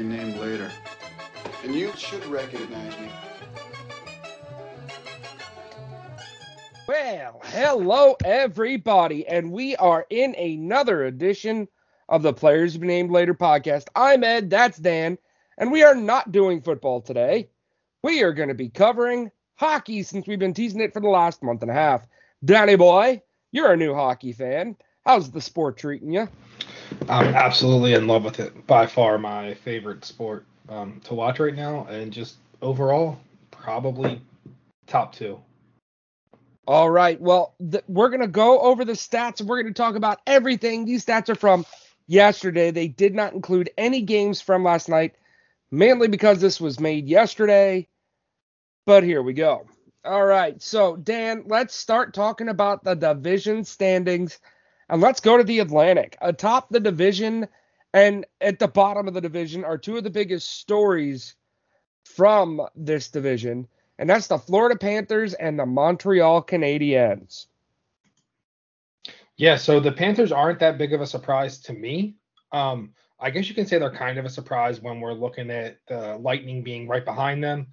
be named later. And you should recognize me. Well, hello everybody, and we are in another edition of the Players Be Named Later podcast. I'm Ed, that's Dan, and we are not doing football today. We are going to be covering hockey since we've been teasing it for the last month and a half. Danny boy, you're a new hockey fan. How's the sport treating you? I'm absolutely in love with it. By far my favorite sport um, to watch right now, and just overall, probably top two. All right. Well, th- we're going to go over the stats and we're going to talk about everything. These stats are from yesterday. They did not include any games from last night, mainly because this was made yesterday. But here we go. All right. So, Dan, let's start talking about the division standings. And let's go to the Atlantic. Atop the division and at the bottom of the division are two of the biggest stories from this division, and that's the Florida Panthers and the Montreal Canadiens. Yeah, so the Panthers aren't that big of a surprise to me. Um, I guess you can say they're kind of a surprise when we're looking at the Lightning being right behind them.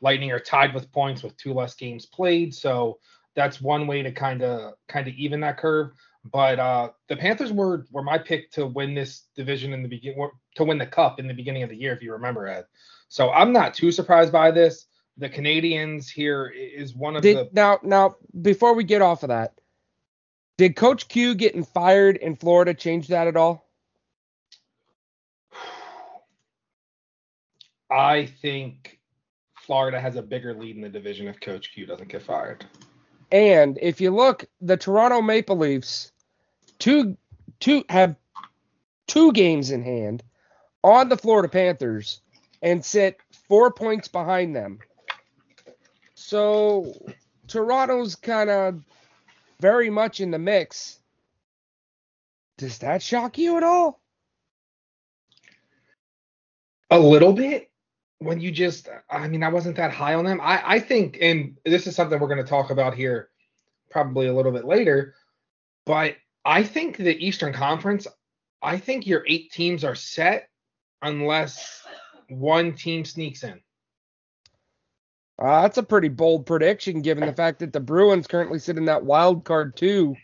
Lightning are tied with points with two less games played, so that's one way to kind of kind of even that curve. But uh, the Panthers were were my pick to win this division in the beginning, to win the cup in the beginning of the year, if you remember, Ed. So I'm not too surprised by this. The Canadiens here is one of Did, the now now before we get off of that, did Coach Q getting fired in Florida change that at all? I think Florida has a bigger lead in the division if Coach Q doesn't get fired. And if you look, the Toronto Maple Leafs two two have two games in hand on the Florida Panthers and sit four points behind them. So Toronto's kind of very much in the mix. Does that shock you at all? A little bit when you just I mean I wasn't that high on them. I I think and this is something we're going to talk about here probably a little bit later, but I think the Eastern Conference I think your 8 teams are set unless one team sneaks in. Uh, that's a pretty bold prediction given the fact that the Bruins currently sit in that wild card two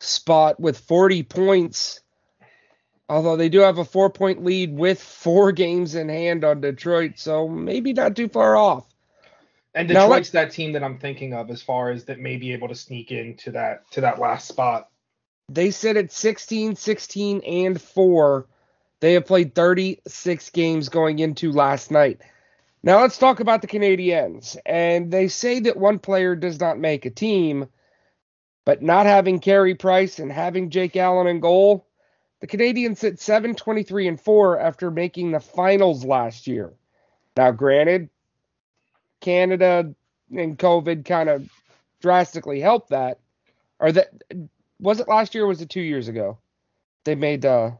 spot with 40 points. Although they do have a four point lead with four games in hand on Detroit, so maybe not too far off. And Detroit's that team that I'm thinking of as far as that may be able to sneak into that to that last spot. They sit at 16, 16, and 4. They have played 36 games going into last night. Now let's talk about the Canadiens. And they say that one player does not make a team, but not having Carey Price and having Jake Allen in goal, the Canadiens sit 7 23 and 4 after making the finals last year. Now, granted, Canada and COVID kind of drastically helped that. Or that was it last year or was it two years ago? They made uh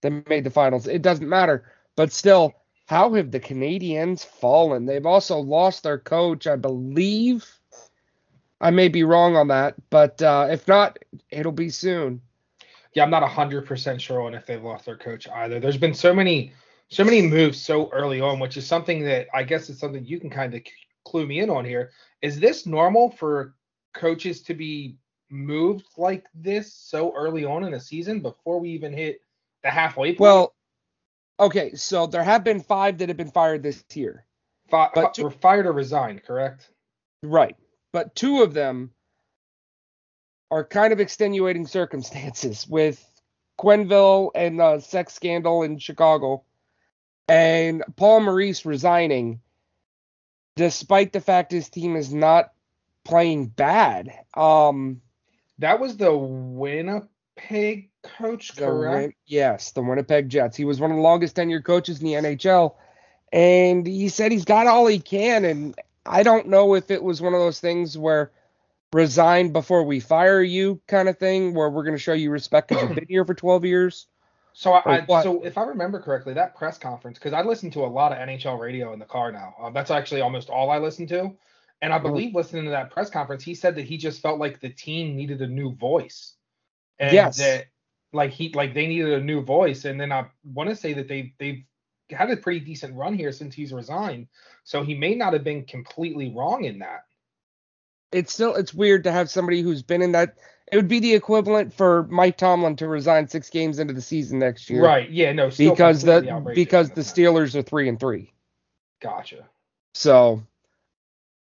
they made the finals. It doesn't matter. But still, how have the Canadiens fallen? They've also lost their coach, I believe. I may be wrong on that, but uh, if not, it'll be soon. Yeah, I'm not 100% sure on if they've lost their coach either. There's been so many so many moves so early on, which is something that I guess is something you can kind of clue me in on here. Is this normal for coaches to be moved like this so early on in a season before we even hit the halfway point? Well, okay, so there have been five that have been fired this year. Five, but fi- were fired or resigned, correct? Right. But two of them are kind of extenuating circumstances with Quenneville and the sex scandal in Chicago and Paul Maurice resigning despite the fact his team is not playing bad. Um That was the Winnipeg coach, the correct? Win- yes, the Winnipeg Jets. He was one of the longest tenured coaches in the NHL and he said he's got all he can and I don't know if it was one of those things where resign before we fire you kind of thing where we're going to show you respect because you've been here for 12 years. So I, I so if I remember correctly, that press conference because I listen to a lot of NHL radio in the car now. Uh, that's actually almost all I listen to. And I Mhm. believe listening to that press conference, he said that he just felt like the team needed a new voice. And Yes. that like he like they needed a new voice, and then I want to say that they they've had a pretty decent run here since he's resigned, so he may not have been completely wrong in that. It's still it's weird to have somebody who's been in that. It would be the equivalent for Mike Tomlin to resign six games into the season next year, Right? Yeah. No. still Because the outrageous because the. Steelers are three and three. Gotcha. So,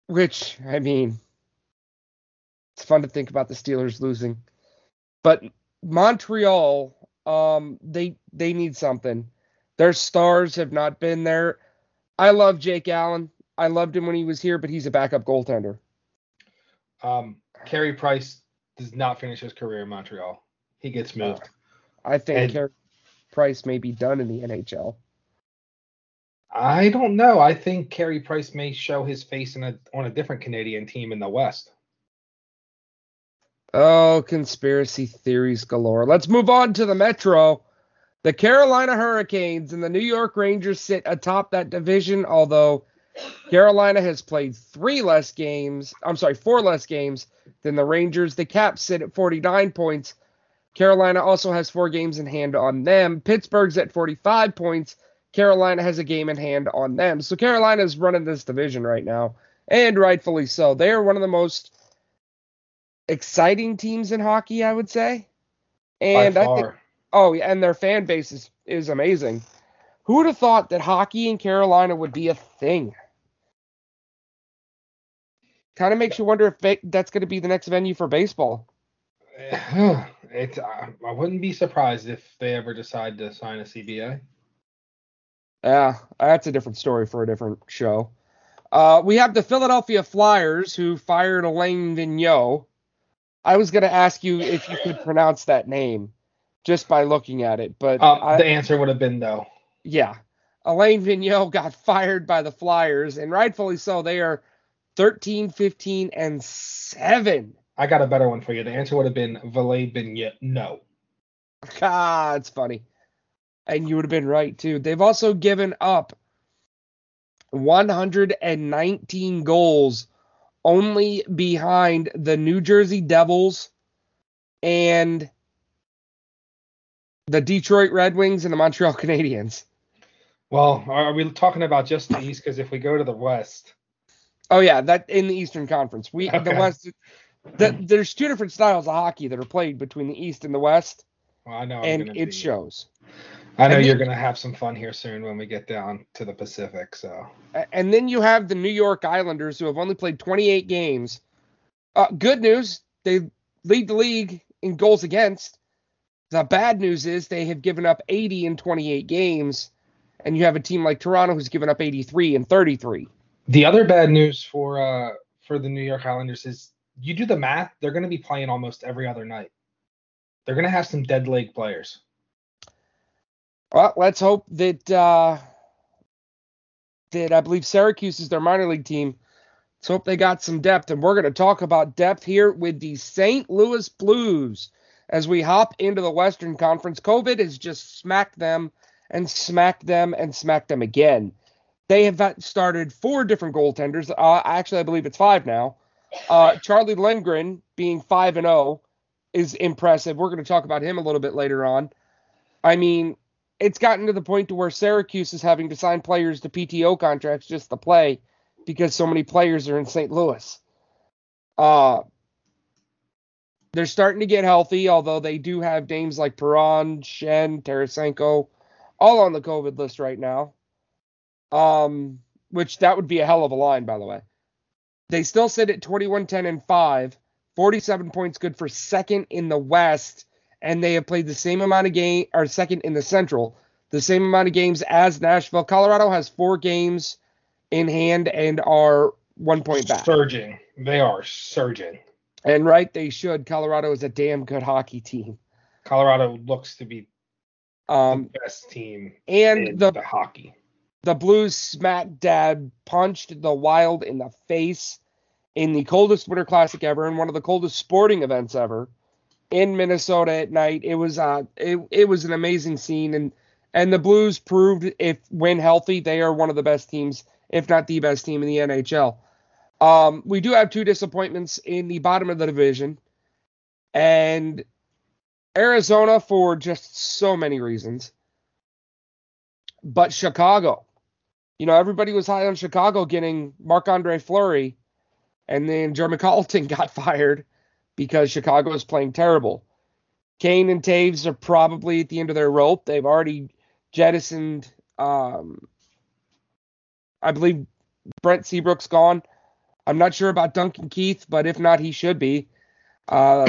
which I mean, it's fun to think about the Steelers losing, but Montreal, um, they they need something. Their stars have not been there. I love Jake Allen. I loved him when he was here, but he's a backup goaltender. Um, Carey Price does not finish his career in Montreal. He gets moved. I think And- Carey Price may be done in the NHL. I don't know. I think Carey Price may show his face in a on a different Canadian team in the West. Oh, conspiracy theories galore. Let's move on to the Metro. The Carolina Hurricanes and the New York Rangers sit atop that division, although Carolina has played three less games. I'm sorry, four less games than the Rangers. The Caps sit at 49 points. Carolina also has four games in hand on them. Pittsburgh's at 45 points. Carolina has a game in hand on them. So Carolina is running this division right now, and rightfully so. They are one of the most exciting teams in hockey, I would say. And I think. Oh, yeah, and their fan base is, is amazing. Who would have thought that hockey in Carolina would be a thing? Kind of makes you wonder if ba- that's going to be the next venue for baseball. it's I, I wouldn't be surprised if they ever decide to sign a CBA. Yeah, that's a different story for a different show. Uh, we have the Philadelphia Flyers who fired Alain Vigneault. I was going to ask you if you could pronounce that name just by looking at it, but Um, I- the answer would have been no. yeah, Alain Vigneault got fired by the Flyers, and rightfully so. They are 13, 15, and 7. I got a better one for you. The answer would have been Valet Bignette. No. Ah, it's funny. And you would have been right, too. They've also given up 119 goals, only behind the New Jersey Devils and the Detroit Red Wings and the Montreal Canadiens. Well, are are we talking about just the East? Because if we go to the West, Oh yeah, that in the Eastern Conference. We the West. The, there's two different styles of hockey that are played between the East and the West, well, I know I'm and it be- shows. I know and you're the- gonna have some fun here soon when we get down to the Pacific. So And then you have the New York Islanders who have only played 28 games. Uh, good news, they lead the league in goals against. The bad news is they have given up 80 in 28 games, and you have a team like Toronto who's given up 83 in 33. The other bad news for uh for the New York Islanders is you do the math, they're gonna be playing almost every other night. They're gonna have some dead leg players. Well, let's hope that uh, that I believe Syracuse is their minor league team. Let's hope they got some depth, and we're going to talk about depth here with the St. Louis Blues as we hop into the Western Conference. COVID has just smacked them and smacked them and smacked them again. They have started four different goaltenders. Uh, actually, I believe it's five now. Uh, Charlie Lindgren being five and zero is impressive. We're going to talk about him a little bit later on. I mean, it's gotten to the point to where Syracuse is having to sign players to PTO contracts just to play because so many players are in St. Louis. Uh they're starting to get healthy, although they do have names like Perron, Schenn, Tarasenko, all on the COVID list right now. Um, which that would be a hell of a line, by the way. They still sit at 21, 10, and 5, 47 points good for second in the West and they have played the same amount of game or second in the Central, the same amount of games as Nashville. Colorado has four games in hand and are one point back. Surging. They are surging. And right, they should. Colorado is a damn good hockey team. Colorado looks to be Um, the best team and in the the hockey. The Blues smack dab punched the Wild in the face in the coldest Winter Classic ever and one of the coldest sporting events ever in Minnesota at night. It was uh it, it was an amazing scene and and the Blues proved if when healthy they are one of the best teams, if not the best team in the NHL. Um, we do have two disappointments in the bottom of the division, and Arizona for just so many reasons. But Chicago, you know, everybody was high on Chicago getting Marc Andre Fleury, and then Jeremy Colliton got fired because Chicago is playing terrible. Kane and Toews are probably at the end of their rope. They've already jettisoned, um, I believe Brent Seabrook's gone. I'm not sure about Duncan Keith, but if not, he should be. Uh,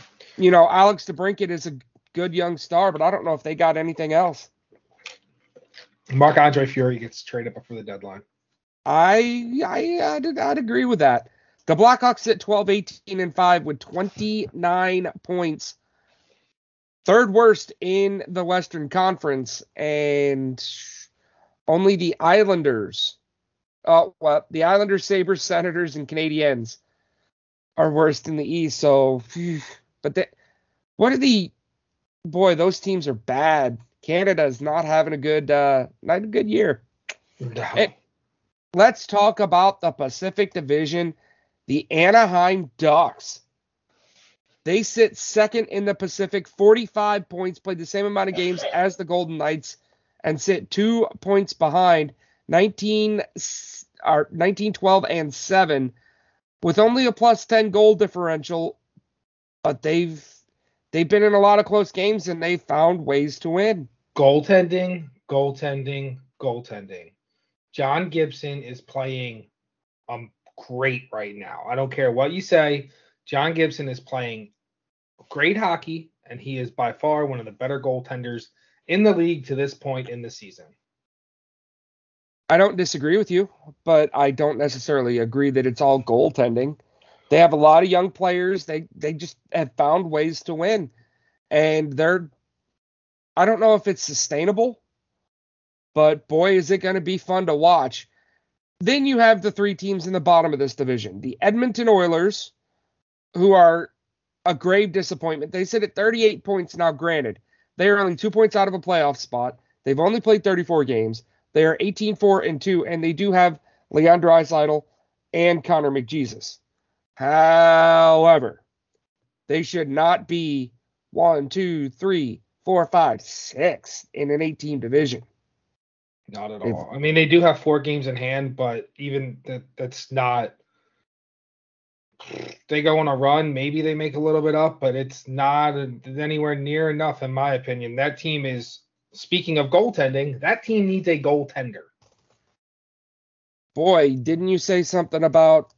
you know, Alex DeBrincat is a good young star, but I don't know if they got anything else. Marc Andre Fleury gets traded before the deadline. I I I'd, I'd agree with that. The Blackhawks at 12, 18, and 5 with 29 points. Third worst in the Western Conference, and only the Islanders, uh, well, the Islanders, Sabres, Senators, and Canadiens are worst in the East. So, but they, what are the boy? Those teams are bad. Canada is not having a good, uh, not a good year. No. Hey, let's talk about the Pacific Division. The Anaheim Ducks. They sit second in the Pacific, 45 points, played the same amount of games as the Golden Knights, and sit two points behind, 19, or 19 12 and 7, with only a plus 10 goal differential. But they've they've been in a lot of close games and they found ways to win. goaltending, goaltending, goaltending. John Gibson is playing um great right now. I don't care what you say. John Gibson is playing great hockey, and he is by far one of the better goaltenders in the league to this point in the season. I don't disagree with you, but I don't necessarily agree that it's all goaltending. They have a lot of young players. They they just have found ways to win. And they're I don't know if it's sustainable, but boy is it going to be fun to watch. Then you have the three teams in the bottom of this division. The Edmonton Oilers, who are a grave disappointment. They sit at 38 points now granted. They are only 2 points out of a playoff spot. They've only played 34 games. They are 18 4 and 2, and they do have Leon Draisaitl and Connor McJesus. However, they should not be one, two, three, four, five, six in an 18 division. Not at If- all. I mean, they do have four games in hand, but even that that's not. They go on a run, maybe they make a little bit up, but it's not anywhere near enough, in my opinion. That team is. Speaking of goaltending, that team needs a goaltender. Boy, didn't you say something about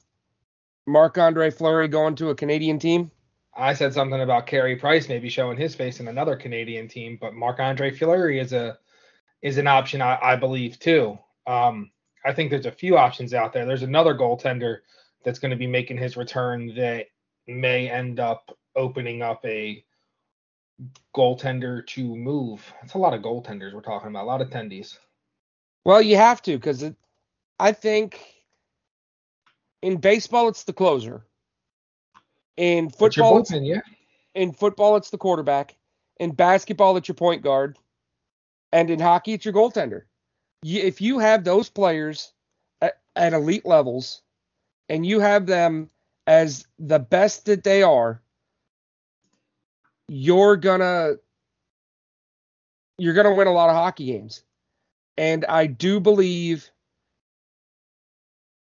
Marc Andre Fleury going to a Canadian team? I said something about Carey Price maybe showing his face in another Canadian team, but Marc Andre Fleury is a is an option I, I believe too. Um, I think there's a few options out there. There's another goaltender that's going to be making his return that may end up opening up a goaltender to move. That's a lot of goaltenders we're talking about, a lot of tendies. Well, you have to because I think in baseball it's the closer. In football, it's, bullpen, yeah. in football it's the quarterback. In basketball, it's your point guard, and in hockey, it's your goaltender. You, if you have those players at, at elite levels, and you have them as the best that they are, you're gonna you're gonna win a lot of hockey games. And I do believe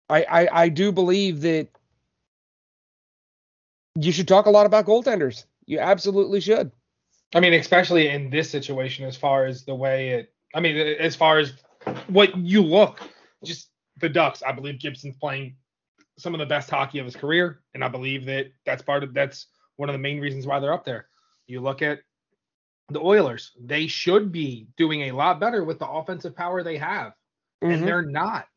I, I I do believe that you should talk a lot about goaltenders. You absolutely should. I mean, especially in this situation, as far as the way it, I mean, as far as what you look, just the Ducks. I believe Gibson's playing some of the best hockey of his career, and I believe that that's part of that's one of the main reasons why they're up there. You look at the Oilers; they should be doing a lot better with the offensive power they have, Mhm. and they're not.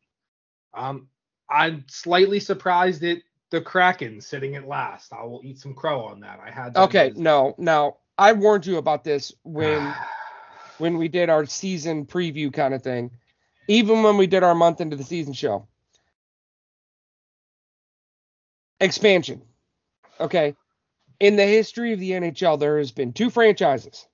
Um, I'm slightly surprised that the Kraken sitting at last. I will eat some crow on that. I had them Okay, as- no, now I warned you about this when when we did our season preview kind of thing. Even when we did our month into the season show. Expansion. Okay. In the history of the NHL, there has been two franchises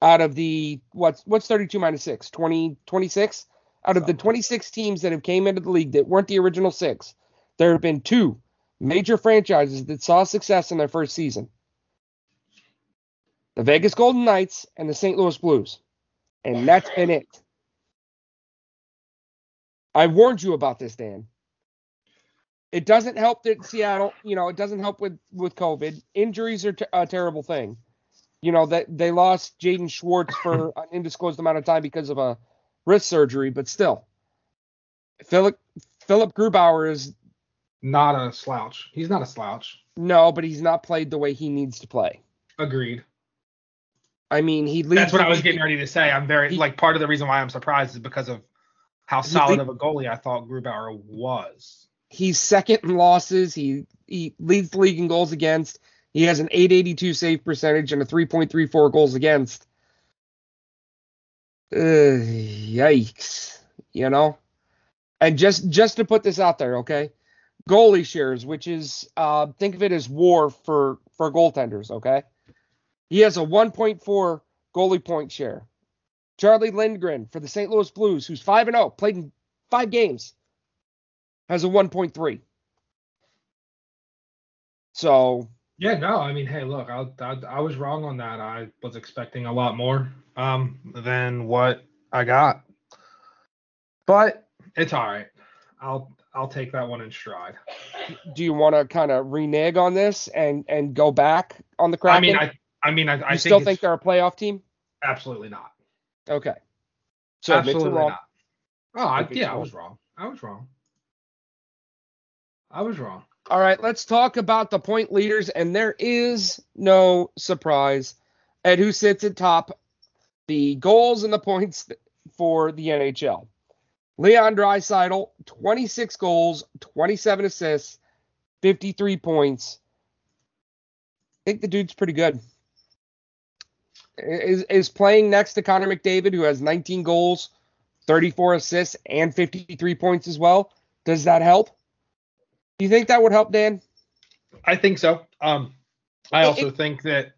out of the what's what's 32 minus 6 20 26 out of the 26 teams that have came into the league that weren't the original six there have been two major franchises that saw success in their first season the Vegas Golden Knights, and the St. Louis Blues. And that's been it. I warned you about this, Dan. It doesn't help that Seattle, you know, it doesn't help with with COVID. Injuries are t- a terrible thing. You know that they lost Jaden Schwartz for an undisclosed amount of time because of a wrist surgery, but still, Philip Philip Grubauer is Not a slouch. He's not a slouch. no, but he's not played the way he needs to play. Agreed. I mean, he leads. That's what I was getting ready to say. I'm very He- like part of the reason why I'm surprised is because of how solid lead- of a goalie I thought Grubauer was. He's second in losses. He he leads the league in goals against. He has an 882 save percentage and a 3.34 goals against. Uh, yikes, you know. And just just to put this out there, okay? Goalie shares, which is uh think of it as war for for goaltenders, okay? He has a 1.4 goalie point share. Charlie Lindgren for the St. Louis Blues, who's 5 and 0, played in 5 games, has a 1.3. So, Yeah, no, I mean, hey, look, I, I I was wrong on that. I was expecting a lot more um than what I got, but it's all right. I'll I'll take that one in stride. do you want to kind of renege on this and and go back on the Kraken? I mean, I I mean, I, I you think still think they're a playoff team? absolutely not. Okay. So absolutely wrong. not. Oh, I, yeah, I was wrong. I was wrong. I was wrong. All right, let's talk about the point leaders, and there is no surprise at who sits at top the goals and the points for the NHL. Leon Draisaitl, 26 goals, 27 assists, 53 points. I think the dude's pretty good. Is is playing next to Connor McDavid, who has 19 goals, 34 assists, and 53 points as well. Does that help? Do you think that would help, Dan? I think so. Um, I It- also think that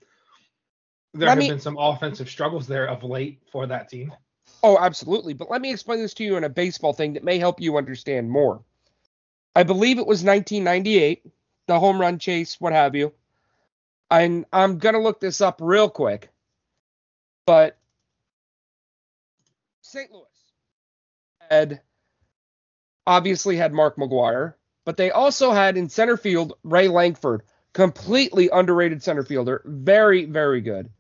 there Let have me- been some offensive struggles there of late for that team. Oh, absolutely. But let me explain this to you in a baseball thing that may help you understand more. I believe it was 1998, the home run chase, what have you. And I'm going to look this up real quick. But St. Louis had obviously had Mark McGwire, but they also had in center field Ray Lankford, completely underrated center fielder, very, very good.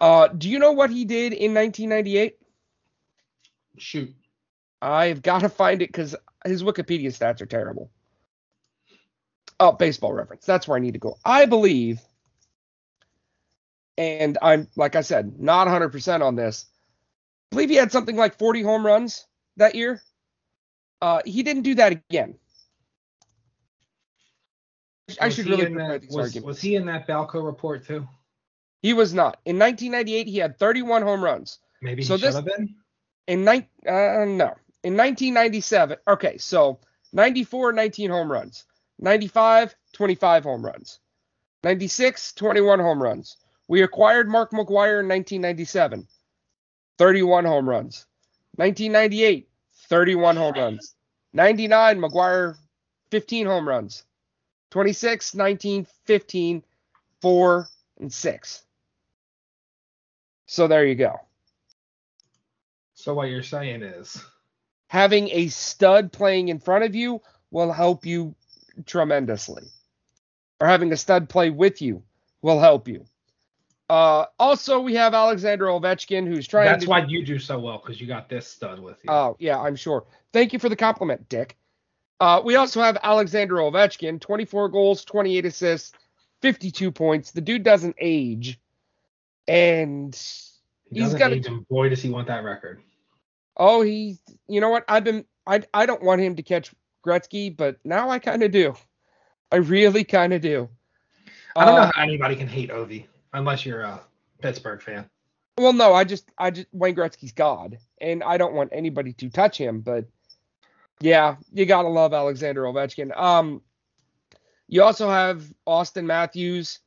Uh, do you know what he did in 1998? Shoot. I've got to find it because his Wikipedia stats are terrible. Oh, baseball reference. That's where I need to go. I believe, and I'm, like I said, not 100% on this. I believe he had something like 40 home runs that year. Uh, he didn't do that again. I Was should really prepare that, these was, arguments. was he in that Balco report too? He was not. In 1998, he had 31 home runs. Maybe So he should this- have been. In nine, uh, no, in 1997. Okay, so 94, 19 home runs. 95, 25 home runs. 96, 21 home runs. We acquired Mark McGwire in 1997. 31 home runs. 1998, 31 home runs. 99, McGwire, 15 home runs. 26, 19, 15, 4, and 6. So there you go. So what you're saying is, having a stud playing in front of you will help you tremendously. Or having a stud play with you will help you. Uh, also, we have Alexander Ovechkin, who's trying that's to. why you do so well because you got this stud with you. Oh, yeah, I'm sure. Thank you for the compliment, Dick. Uh, we also have Alexander Ovechkin, 24 goals, 28 assists, 52 points. The dude doesn't age. And he he's doesn't got age, and boy does he want that record. Oh, he. You know what? I've been. I. I don't want him to catch Gretzky, but now I kind of do. I really kind of do. I don't Uh, know how anybody can hate Ovi unless you're a Pittsburgh fan. Well, no, I just. I just. Wayne Gretzky's God, and I don't want anybody to touch him. But yeah, you gotta love Alexander Ovechkin. Um, you also have Auston Matthews,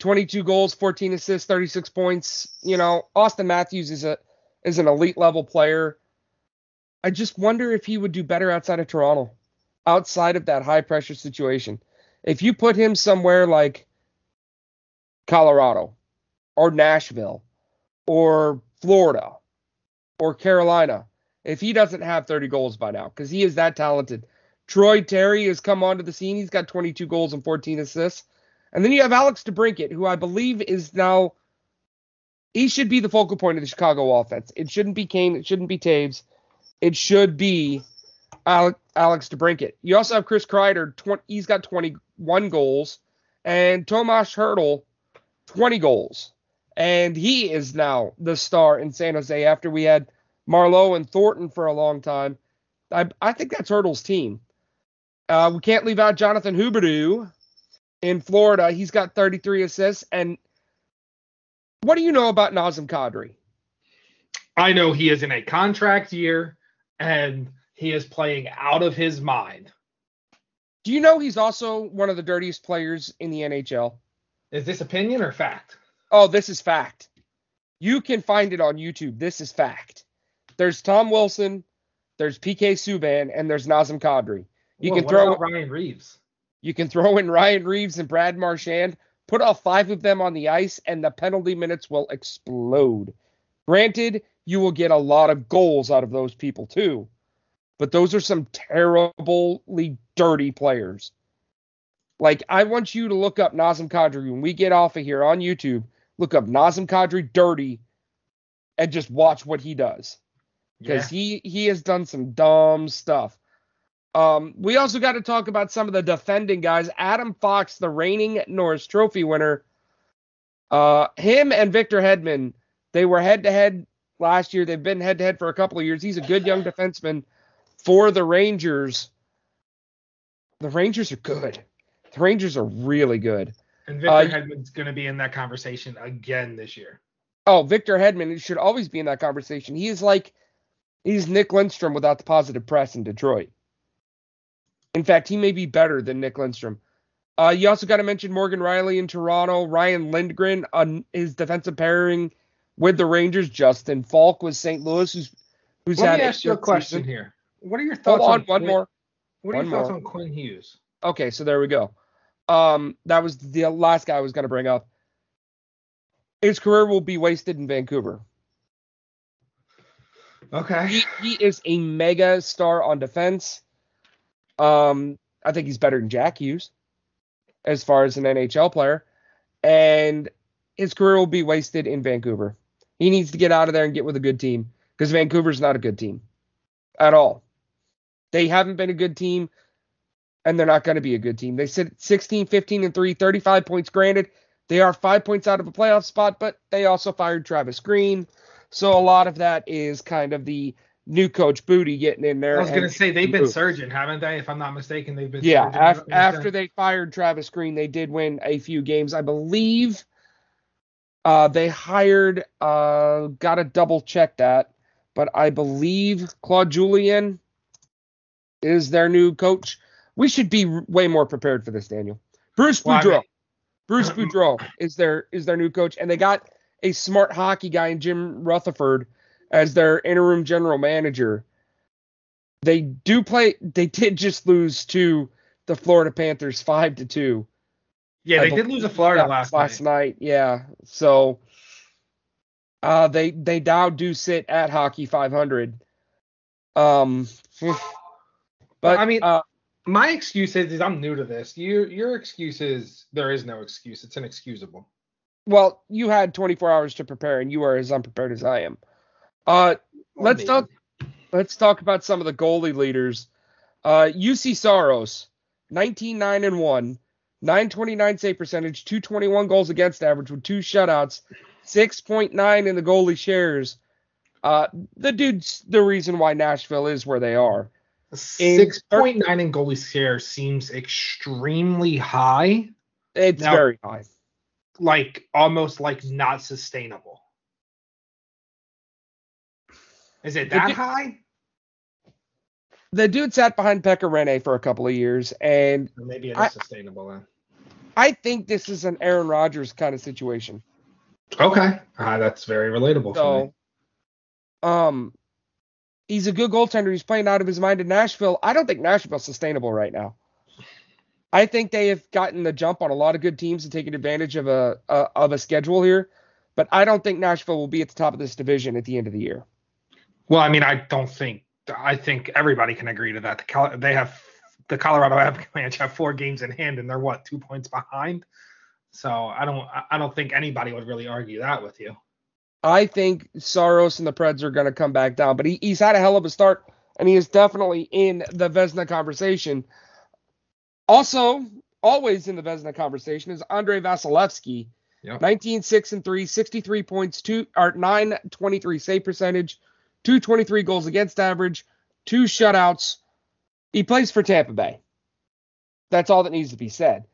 22 goals, 14 assists, 36 points. You know, Auston Matthews is a is an elite level player. I just wonder if he would do better outside of Toronto, outside of that high pressure situation. If you put him somewhere like Colorado, or Nashville or Florida or Carolina if he doesn't have 30 goals by now because he is that talented. Troy Terry has come onto the scene. He's got 22 goals and 14 assists. And then you have Alex DeBrincat, who I believe is now he should be the focal point of the Chicago offense. It shouldn't be Kane. It shouldn't be Toews. It should be Alex, Alex DeBrincat. You also have Chris Kreider. 20, he's got 21 goals. And Tomas Hertl, 20 goals. And he is now the star in San Jose after we had Marleau and Thornton for a long time. I, I think that's Hertl's team. Uh, we can't leave out Jonathan Huberdeau in Florida. He's got 33 assists. And what do you know about Nazem Kadri? I know he is in a contract year and he is playing out of his mind. Do you know he's also one of the dirtiest players in the NHL? Is this opinion or fact? Oh, this is fact. You can find it on YouTube. This is fact. There's Tom Wilson, there's PK Subban, and there's Nazem Kadri. You Well, can throw about Ryan Reaves. you can throw in Ryan Reaves and Brad Marchand, put all five of them on the ice, and the penalty minutes will explode. Granted, you will get a lot of goals out of those people too, but those are some terribly dirty players. Like I want you to look up Nazem Kadri when we get off of here on YouTube. Look up Nazem Kadri dirty, and just watch what he does because he he has done some dumb stuff. Um, we also got to talk about some of the defending guys. Adam Fox, the reigning Norris Trophy winner, uh, him and Victor Hedman, they were head to head last year. They've been head to head for a couple of years. He's a good young defenseman for the Rangers. The Rangers are good. The Rangers are really good. And Victor Uh, Hedman's going to be in that conversation again this year. Oh, Victor Hedman should always be in that conversation. He is like he's Nick Lindstrom without the positive press in Detroit. In fact, he may be better than Nick Lindstrom. Uh, you also got to mention Morgan Rielly in Toronto, Ryan Lindgren on his defensive pairing with the Rangers, Justin Faulk with St. Louis, who's who's Let had me ask you a question season. here. What are your Hold thoughts on, on one Quinn- more. What are your thoughts more. on Quinn Hughes? Okay, so there we go. Um, that was the last guy I was going to bring up. His career will be wasted in Vancouver. Okay. he, he is a mega star on defense. Um, I think he's better than Jack Hughes as far as an NHL player, and his career will be wasted in Vancouver. He needs to get out of there and get with a good team because Vancouver's not a good team at all. They haven't been a good team, and they're not going to be a good team. They sit 16, 15, and 3, 35 points granted. They are five points out of a playoff spot, but they also fired Travis Green. So a lot of that is kind of the new coach Booty getting in there. I was going to say they've been surging, haven't they? If I'm not mistaken, they've been yeah, surging. af- after they fired Travis Green, they did win a few games. I believe uh, they hired, uh, got to double check that, but I believe Claude Julien is their new coach. We should be r- way more prepared for this, Daniel. Bruce Well, I Boudreau. mean- Bruce Boudreau is their is their new coach, and they got a smart hockey guy in Jim Rutherford as their interim general manager. They do play. They did just lose to the Florida Panthers five to two. yeah, I they did lose to Florida Yeah, last, last night. night. Yeah, so uh, they they now do sit at hockey 500. Um, but I mean- uh, My excuse is, is I'm new to this. Your your excuse is there is no excuse. It's inexcusable. Well, you had 24 hours to prepare, and you are as unprepared as I am. Uh, Let's Maybe. talk. Let's talk about some of the goalie leaders. Uh, Juuse Saros, 19 9 and 1, 929 save percentage, 221 goals against average with two shutouts, 6.9 in the goalie shares. Uh, the dude's the reason why Nashville is where they are. Six point nine in goalie share seems extremely high, It's Now- very high. Like almost like not sustainable. Is it that high? The dude sat behind Pekka Rinne for a couple of years, and maybe it is I- sustainable then. I think this is an Aaron Rodgers kind of situation. Okay, uh, that's very relatable for me. So, um, he's a good goaltender. He's playing out of his mind in Nashville. I don't think Nashville's sustainable right now. I think they have gotten the jump on a lot of good teams and taken advantage of a, a of a schedule here. but I don't think Nashville will be at the top of this division at the end of the year. Well, I mean, I don't think I think everybody can agree to that. The they have the Colorado Avalanche have four games in hand, and they're what two points behind. So I don't I don't think anybody would really argue that with you. I think Saros and the Preds are going to come back down, but he, he's had a hell of a start, and he is definitely in the Vezina conversation. Also, always in the Vezina conversation is Andrei Vasilevskiy. Yep. 19 6 and 3, 63 points, two or 923 save percentage, 223 goals against average, two shutouts. He plays for Tampa Bay. That's all that needs to be said.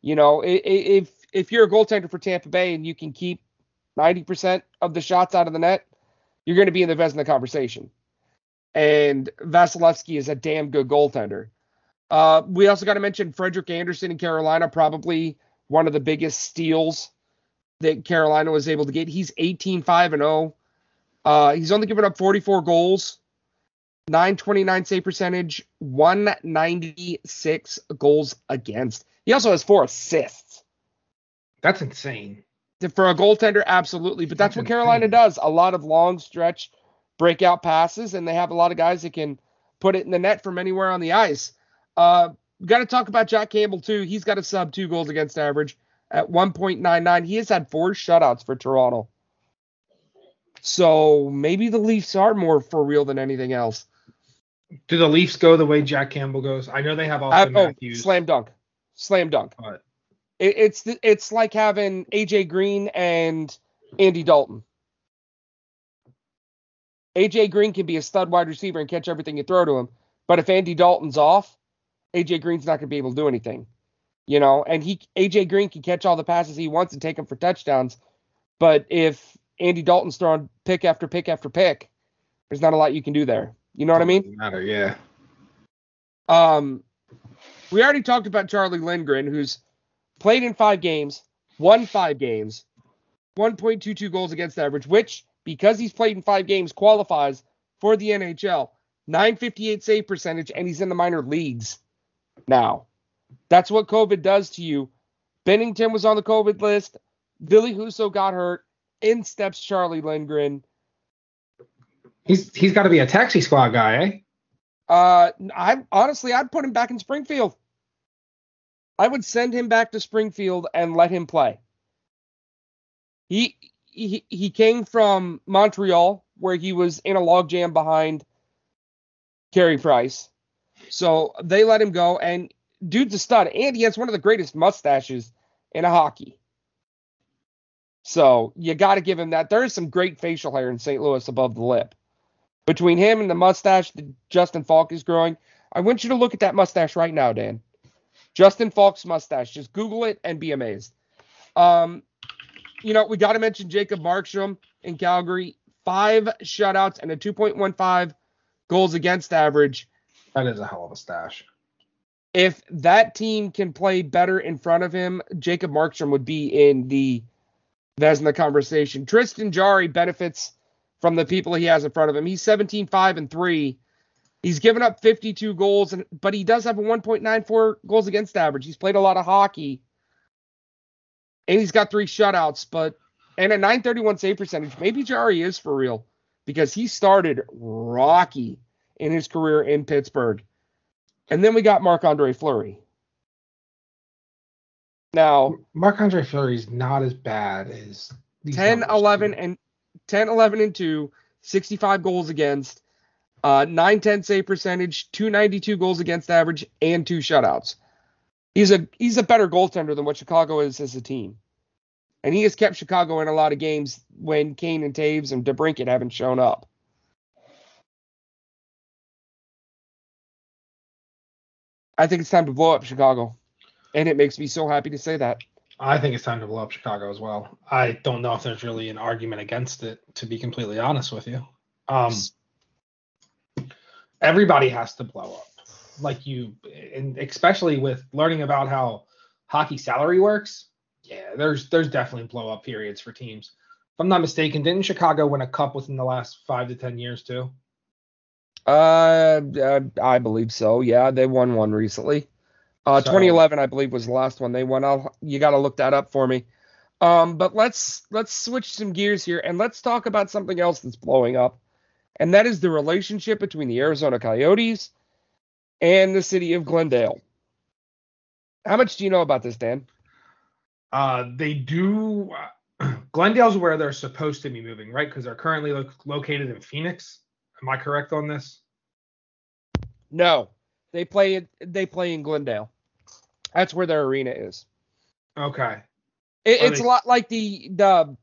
You know, if if you're a goaltender for Tampa Bay and you can keep 90% of the shots out of the net, you're going to be in the Vezina conversation. And Vasilevskiy is a damn good goaltender. Uh, we also got to mention Frederik Andersen in Carolina, probably one of the biggest steals that Carolina was able to get. He's 18 5 and 0. Uh, he's only given up 44 goals, 929 save percentage, 196 goals against. He also has four assists. That's insane. For a goaltender, absolutely. But that's, that's what Carolina does. A lot of long stretch breakout passes, and they have a lot of guys that can put it in the net from anywhere on the ice. Uh, got to talk about Jack Campbell, too. He's got a sub two goals against average at 1.99. He has had four shutouts for Toronto. So maybe the Leafs are more for real than anything else. Do the Leafs go the way Jack Campbell goes? I know they have uh, oh, Slam dunk, slam dunk. But it, it's it's like having AJ Green and Andy Dalton. AJ Green can be a stud wide receiver and catch everything you throw to him, but if Andy Dalton's off, AJ Green's not going to be able to do anything. You know, and he AJ Green can catch all the passes he wants and take them for touchdowns, but if Andy Dalton's throwing pick after pick after pick, there's not a lot you can do there. You know what I mean? Matter, yeah. Um, we already talked about Charlie Lindgren, who's played in five games, won five games, 1.22 goals against average, which because he's played in five games qualifies for the NHL. 958 save percentage, and he's in the minor leagues now. That's what COVID does to you. Binnington was on the COVID list. Ville Husso got hurt. In steps Charlie Lindgren. He's he's got to be a taxi squad guy, eh? Uh, I honestly I'd put him back in Springfield. I would send him back to Springfield and let him play. He he he came from Montreal where he was in a logjam behind Carey Price. So they let him go and dude's a stud and he has one of the greatest mustaches in a hockey. So you got to give him that. There is some great facial hair in St. Louis above the lip. Between him and the mustache that Justin Faulk is growing, I want you to look at that mustache right now, Dan. Justin Faulk's mustache. Just Google it and be amazed. Um, you know, we got to mention Jacob Markstrom in Calgary. Five shutouts and a 2.15 goals against average. That is a hell of a stash. If that team can play better in front of him, Jacob Markstrom would be in the Vezina conversation. Tristan Jarry benefits from the people he has in front of him. He's 17 5 and 3. He's given up 52 goals, and but he does have a 1.94 goals against average. He's played a lot of hockey, and he's got three shutouts, but and a 931 save percentage. Maybe Jarry is for real because he started rocky in his career in Pittsburgh. And then we got Marc Andre Fleury. Now, Marc Andre Fleury is not as bad as 10, 11, and 10, 11, and 2, 65 goals against, uh, 910 save percentage, 292 goals against average, and two shutouts. He's a he's a better goaltender than what Chicago is as a team. And he has kept Chicago in a lot of games when Kane and Toews and DeBrincat haven't shown up. I think it's time to blow up Chicago. And it makes me so happy to say that. I think it's time to blow up Chicago as well. I don't know if there's really an argument against it, to be completely honest with you. Um, everybody has to blow up. Like you, and especially with learning about how hockey salary works. Yeah, there's there's definitely blow up periods for teams. If I'm not mistaken, didn't Chicago win a cup within the last five to ten years too? Uh, uh I believe so. Yeah, they won one recently. Uh, so, 2011, I believe, was the last one they won. I'll, you got to look that up for me. Um, but let's let's switch some gears here and let's talk about something else that's blowing up, and that is the relationship between the Arizona Coyotes and the city of Glendale. How much do you know about this, Dan? Uh, they do. Uh, Glendale's where they're supposed to be moving, right? Because they're currently lo- located in Phoenix. Am I correct on this? No, they play. They play in Glendale. That's where their arena is. Okay. It, it's they- a lot like the the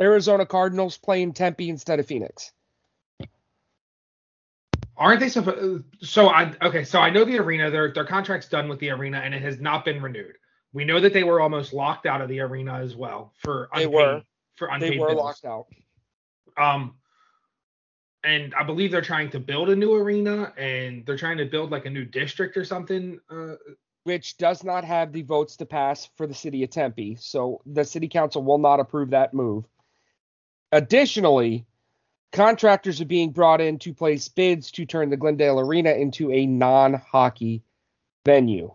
Arizona Cardinals playing Tempe instead of Phoenix. Aren't they supposed? So I okay. So I know the arena. Their their contract's done with the arena, and it has not been renewed. We know that they were almost locked out of the arena as well for They unpaid, were. for unpaid They were business. locked out. Um, and I believe they're trying to build a new arena, and they're trying to build like a new district or something. Uh, which does not have the votes to pass for the city of Tempe. So the city council will not approve that move. Additionally, contractors are being brought in to place bids to turn the Glendale Arena into a non hockey venue.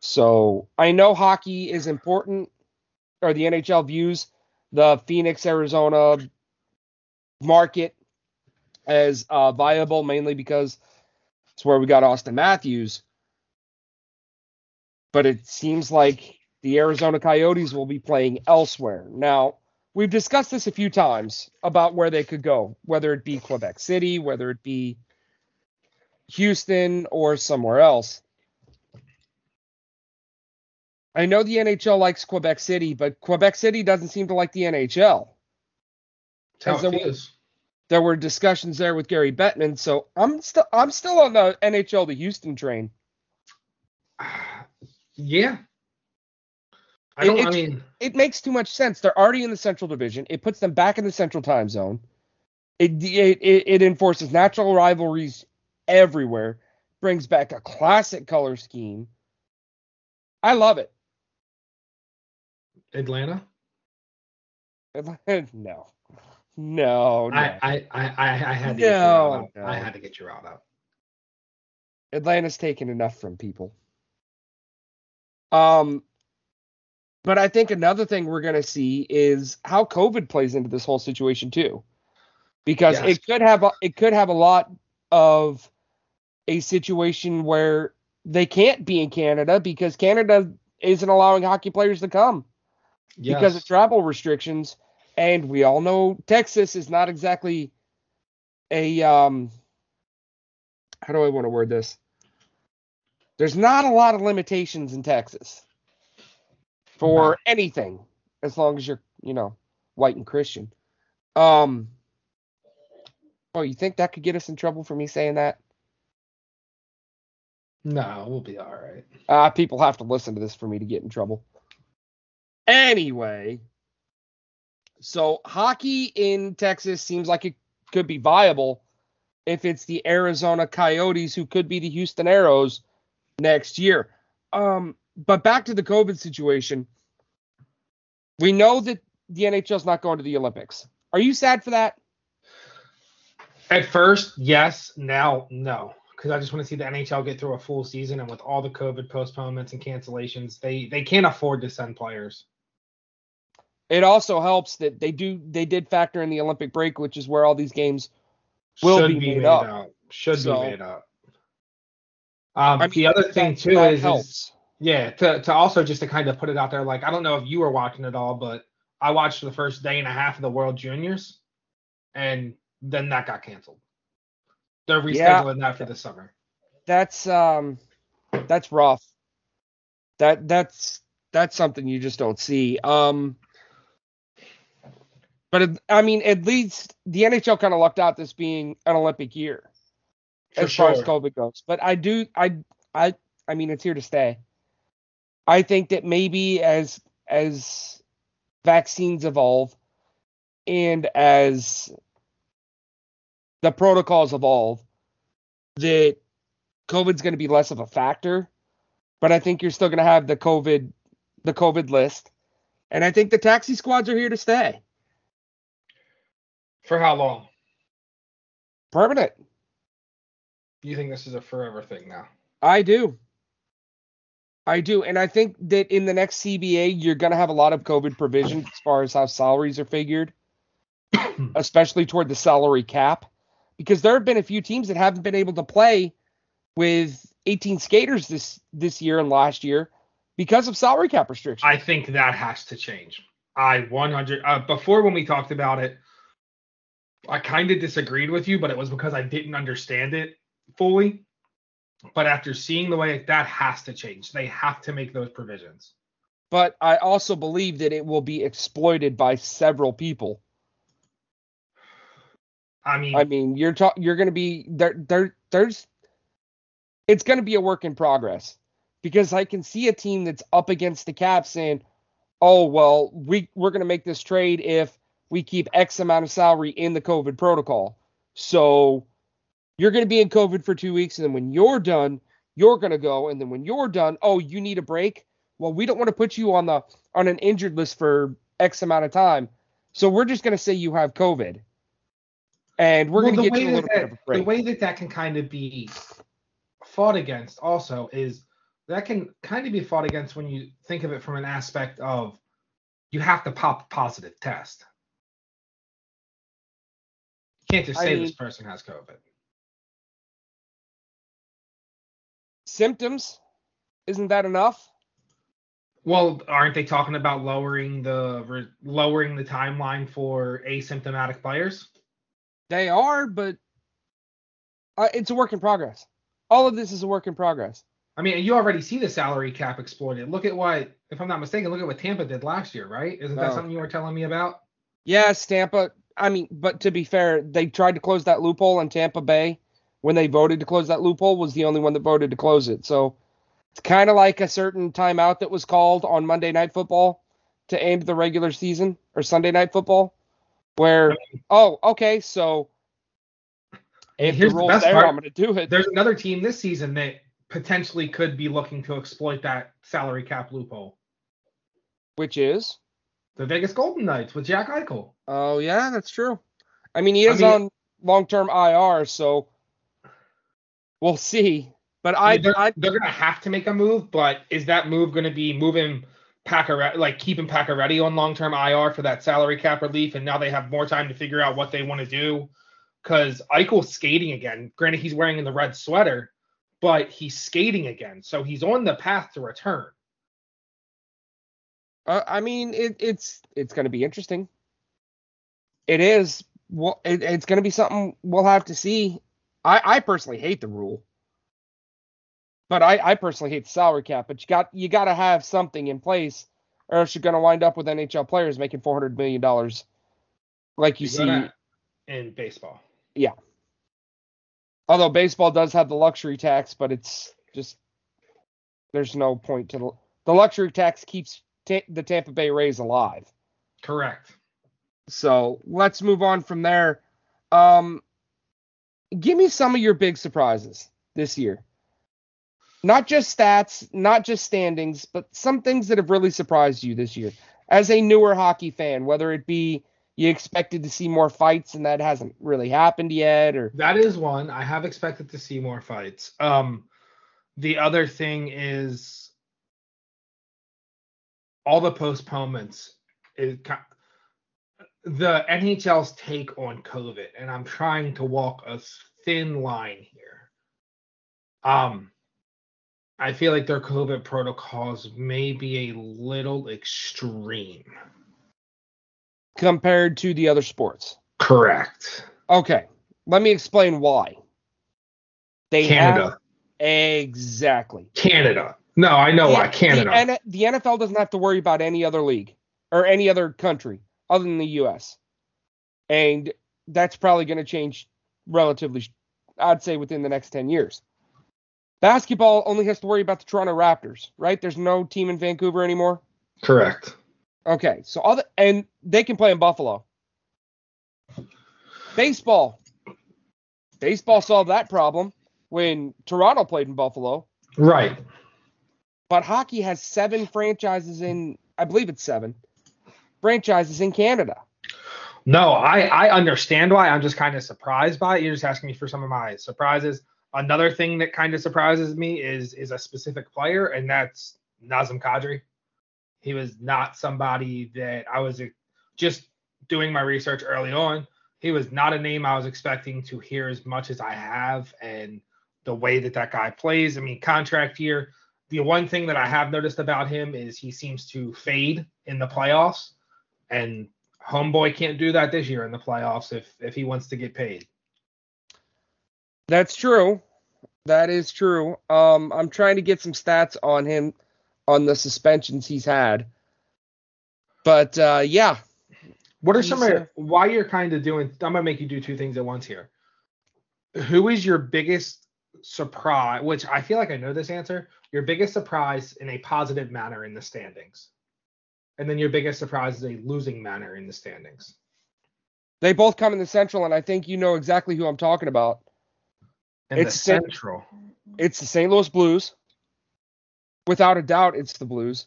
So I know hockey is important, or the NHL views the Phoenix, Arizona market as uh, viable, mainly because it's where we got Auston Matthews but it seems like the Arizona Coyotes will be playing elsewhere. Now, we've discussed this a few times about where they could go, whether it be Quebec City, whether it be Houston, or somewhere else. I know the NHL likes Quebec City, but Quebec City doesn't seem to like the NHL. That's how it there-. There were discussions there with Gary Bettman, so I'm still I'm still on the NHL to Houston train. Yeah. I It- don't. I mean, it makes too much sense. They're already in the Central Division. It puts them back in the Central Time Zone. It it it, it enforces natural rivalries everywhere. Brings back a classic color scheme. I love it. Atlanta. no, no, no. I, I, I, I had to get you No, riled no. I had to get you riled up. Atlanta's taken enough from people. Um, but I think another thing we're going to see is how COVID plays into this whole situation too, because Yes. it could have a, it could have a lot of a situation where they can't be in Canada because Canada isn't allowing hockey players to come because of travel restrictions, and we all know Texas is not exactly a um. How do I want to word this? There's not a lot of limitations in Texas for No. anything, as long as you're, you know, white and Christian. Um. Oh, you think that could get us in trouble for me saying that? No, we'll be all right. Uh, people have to listen to this for me to get in trouble. Anyway, so hockey in Texas seems like it could be viable if it's the Arizona Coyotes who could be the Houston Arrows next year. Um, but back to the COVID situation. We know that the NHL's not going to the Olympics. Are you sad for that? At first, yes. Now, no, because I just want to see the NHL get through a full season, and with all the COVID postponements and cancellations, they they can't afford to send players. It also helps that they do they did factor in the Olympic break, which is where all these games Will Should be made up. out. Should So- be made up. Um, I mean, the other thing too that is, is yeah, to to also just to kind of put it out there, like I don't know if you were watching it all, but I watched the first day and a half of the World Juniors, and then that got canceled. They're rescheduling Yeah. that for the summer. that's um that's rough. That that's that's something you just don't see. Um but it, I mean at least the NHL kind of lucked out this being an Olympic year For as far as. COVID goes. But I do I I I mean it's here to stay. I think that maybe as as vaccines evolve and as the protocols evolve that COVID's going to be less of a factor, but I think you're still going to have the COVID the COVID list. And I think the taxi squads are here to stay. For how long? Permanent. You think this is a forever thing now? I do. I do, and I think that in the next CBA, you're going to have a lot of COVID provisions as far as how salaries are figured, especially toward the salary cap, because there have been a few teams that haven't been able to play with 18 skaters this this year and last year because of salary cap restrictions. I think that has to change. I 100 uh, before when we talked about it, I kind of disagreed with you, but it was because I didn't understand it fully. But after seeing the way that has to change, they have to make those provisions. But I also believe that it will be exploited by several people. I mean, I mean, you're you're going to be there. There, there's, it's going to be a work in progress because I can see a team that's up against the cap saying, "Oh well, we we're going to make this trade if we keep X amount of salary in the COVID protocol." So you're going to be in COVID for two weeks, and then when you're done, you're going to go, and then when you're done, oh, you need a break. Well, we don't want to put you on the on an injured list for X amount of time, so we're just going to say you have COVID, and we're well, going to get you a that little bit of a that, break. the way that that can kind of be fought against also is that can kind of be fought against when you think of it from an aspect of you have to pop a positive test. Can't just I say mean- this person has COVID. Symptoms, isn't that enough? Well, aren't they talking about lowering the re- lowering the timeline for asymptomatic players? They are, but uh, it's a work in progress. All of this is a work in progress. I mean, you already see the salary cap exploited. Look at what, if I'm not mistaken, look at what Tampa did last year, right? Isn't that something you were telling me about? Yes, Tampa. I mean, but to be fair, they tried to close that loophole, in Tampa Bay, when they voted to close that loophole, was the only one that voted to close it. So it's kind of like a certain timeout that was called on Monday Night Football to end the regular season or Sunday Night Football, where oh, okay, so if here's the the best there, part. I'm going to do it. There's another team this season that potentially could be looking to exploit that salary cap loophole. Which is The Vegas Golden Knights with Jack Eichel. Oh yeah, that's true. I mean, he I is mean- on long-term IR, so we'll see. But I, mean, they're, I, they're gonna have to make a move, but is that move gonna be moving Pacioretty, like keeping Pacioretty on long-term IR for that salary cap relief, and now they have more time to figure out what they want to do? Because Eichel's skating again. Granted, he's wearing the red sweater, but he's skating again, so he's on the path to return. Uh, I mean, it, it's it's going to be interesting. It is. Well, it, it's going to be something we'll have to see. I, I personally hate the rule, but I, I personally hate the salary cap. But you got you got to have something in place, or else you're going to wind up with NHL players making four hundred million dollars, like you You see. in baseball. Yeah. Although baseball does have the luxury tax, but it's just there's no point to the, the luxury tax keeps the Tampa Bay Rays alive. Correct. So let's move on from there. Um, give me some of your big surprises this year. Not just stats, not just standings, but some things that have really surprised you this year as a newer hockey fan, whether it be you expected to see more fights and that hasn't really happened yet, or That is one. I have expected to see more fights. Um, the other thing is all the postponements. Is the NHL's take on COVID, and I'm trying to walk a thin line here. Um, I feel like their COVID protocols may be a little extreme. compared to the other sports. Correct. Okay, let me explain why. They Canada. have exactly. Canada. No, I know why. Canada. The, N- the NFL doesn't have to worry about any other league or any other country other than the U.S. And that's probably going to change relatively, I'd say, within the next 10 years. Basketball only has to worry about the Toronto Raptors, right? There's no team in Vancouver anymore. Correct. Okay, so all the and they can play in Buffalo. Baseball. Baseball solved that problem when Toronto played in Buffalo, Right. But hockey has seven franchises in I believe it's seven franchises in Canada. No, I I understand why. I'm just kind of surprised by it. You're just asking me for some of my surprises. Another thing that kind of surprises me is is a specific player, and that's Nazem Kadri. He was not somebody that I was just doing my research early on. He was not a name I was expecting to hear as much as I have, and the way that that guy plays. I mean, contract year. The one thing that I have noticed about him is he seems to fade in the playoffs, and homeboy can't do that this year in the playoffs if if he wants to get paid. That's true. That is true. Um, I'm trying to get some stats on him on the suspensions he's had. But uh, yeah. What are some of your, why you're kind of doing? I'm gonna make you do two things at once here. Who is your biggest surprise? Which I feel like I know this answer. Your biggest surprise in a positive manner in the standings, and then your biggest surprise is a losing manner in the standings. They both come in the central, and I think you know exactly who I'm talking about. In it's the central. It's the St. Louis Blues. Without a doubt, it's the Blues.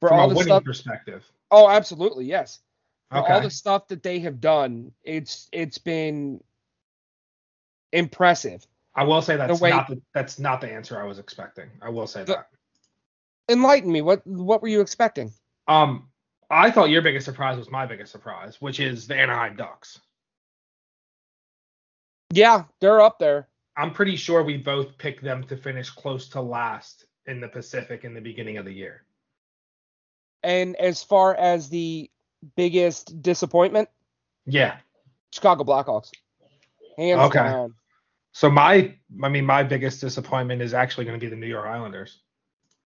For From all the stuff, perspective. Oh, absolutely, yes. For okay. all the stuff that they have done, it's it's been impressive. I will say that's way, not the, that's not the answer I was expecting. I will say that. Enlighten me. What what were you expecting? Um, I thought your biggest surprise was my biggest surprise, which is the Anaheim Ducks. Yeah, they're up there. I'm pretty sure we both picked them to finish close to last in the Pacific in the beginning of the year. And as far as the biggest disappointment, yeah, Chicago Blackhawks. Hands okay. down. So my, I mean, my biggest disappointment is actually going to be the New York Islanders.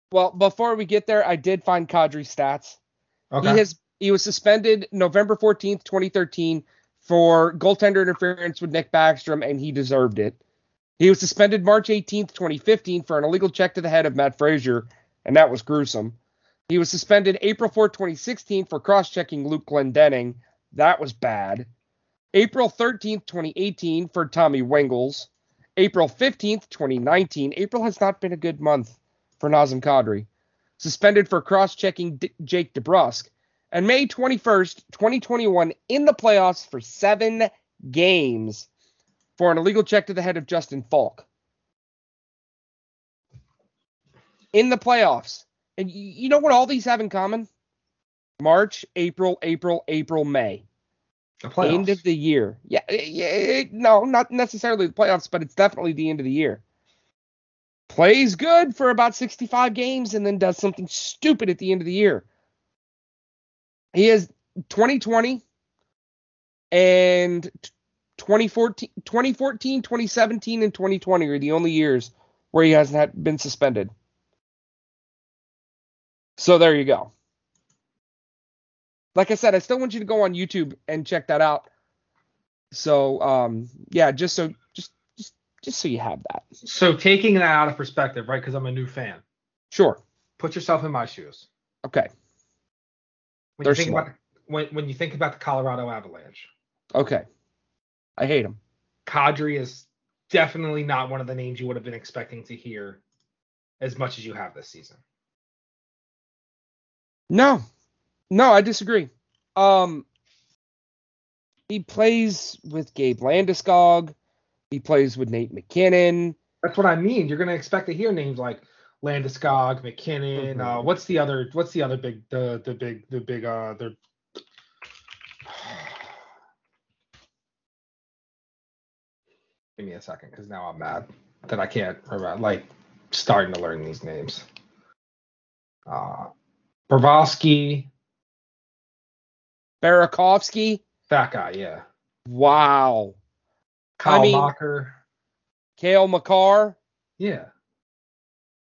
Well, before we get there, I did find Kadri stats. Okay. He has he was suspended November 14th, 2013 for goaltender interference with Nick Backstrom, and he deserved it. He was suspended March 18th, 2015 for an illegal check to the head of Matt Fraser, and that was gruesome. He was suspended April 4, 2016 for cross-checking Luke Glendening. That was bad. April 13th, 2018 for Tommy Wingels. April 15th, 2019. April has not been a good month for Nazem Kadri. Suspended for cross-checking D- Jake DeBrusk. And May 21st, 2021 in the playoffs for seven games for an illegal check to the head of Justin Faulk. In the playoffs. And you know what all these have in common? March, April, April, April, May. The End of the year. Yeah, eh, yeah, eh, no, not necessarily the playoffs, but it's definitely the end of the year. Plays good for about 65 games and then does something stupid at the end of the year. He has 2020 and 2014, 2014, 2017, and 2020 are the only years where he hasn't been suspended. So there you go. Like I said, I still want you to go on YouTube and check that out. So um, yeah, just so just just just so you have that. So taking that out of perspective, right? Because I'm a new fan. Sure. Put yourself in my shoes. Okay. When They're you think smart. about when when you think about the Colorado Avalanche. Okay. I hate him. Kadri is definitely not one of the names you would have been expecting to hear as much as you have this season. No, no, I disagree. Um, he plays with Gabe Landeskog. He plays with Nate MacKinnon. That's what I mean. You're going to expect to hear names like Landeskog, MacKinnon. Mm-hmm. Uh, what's the other? What's the other big? The the big the big uh the Give me a second, because now I'm mad that I can't remember. Like starting to learn these names. Uh, Bravosky. Burakovsky. That guy, yeah. Wow. Kyle I mean, Macher. Cale Makar. Yeah.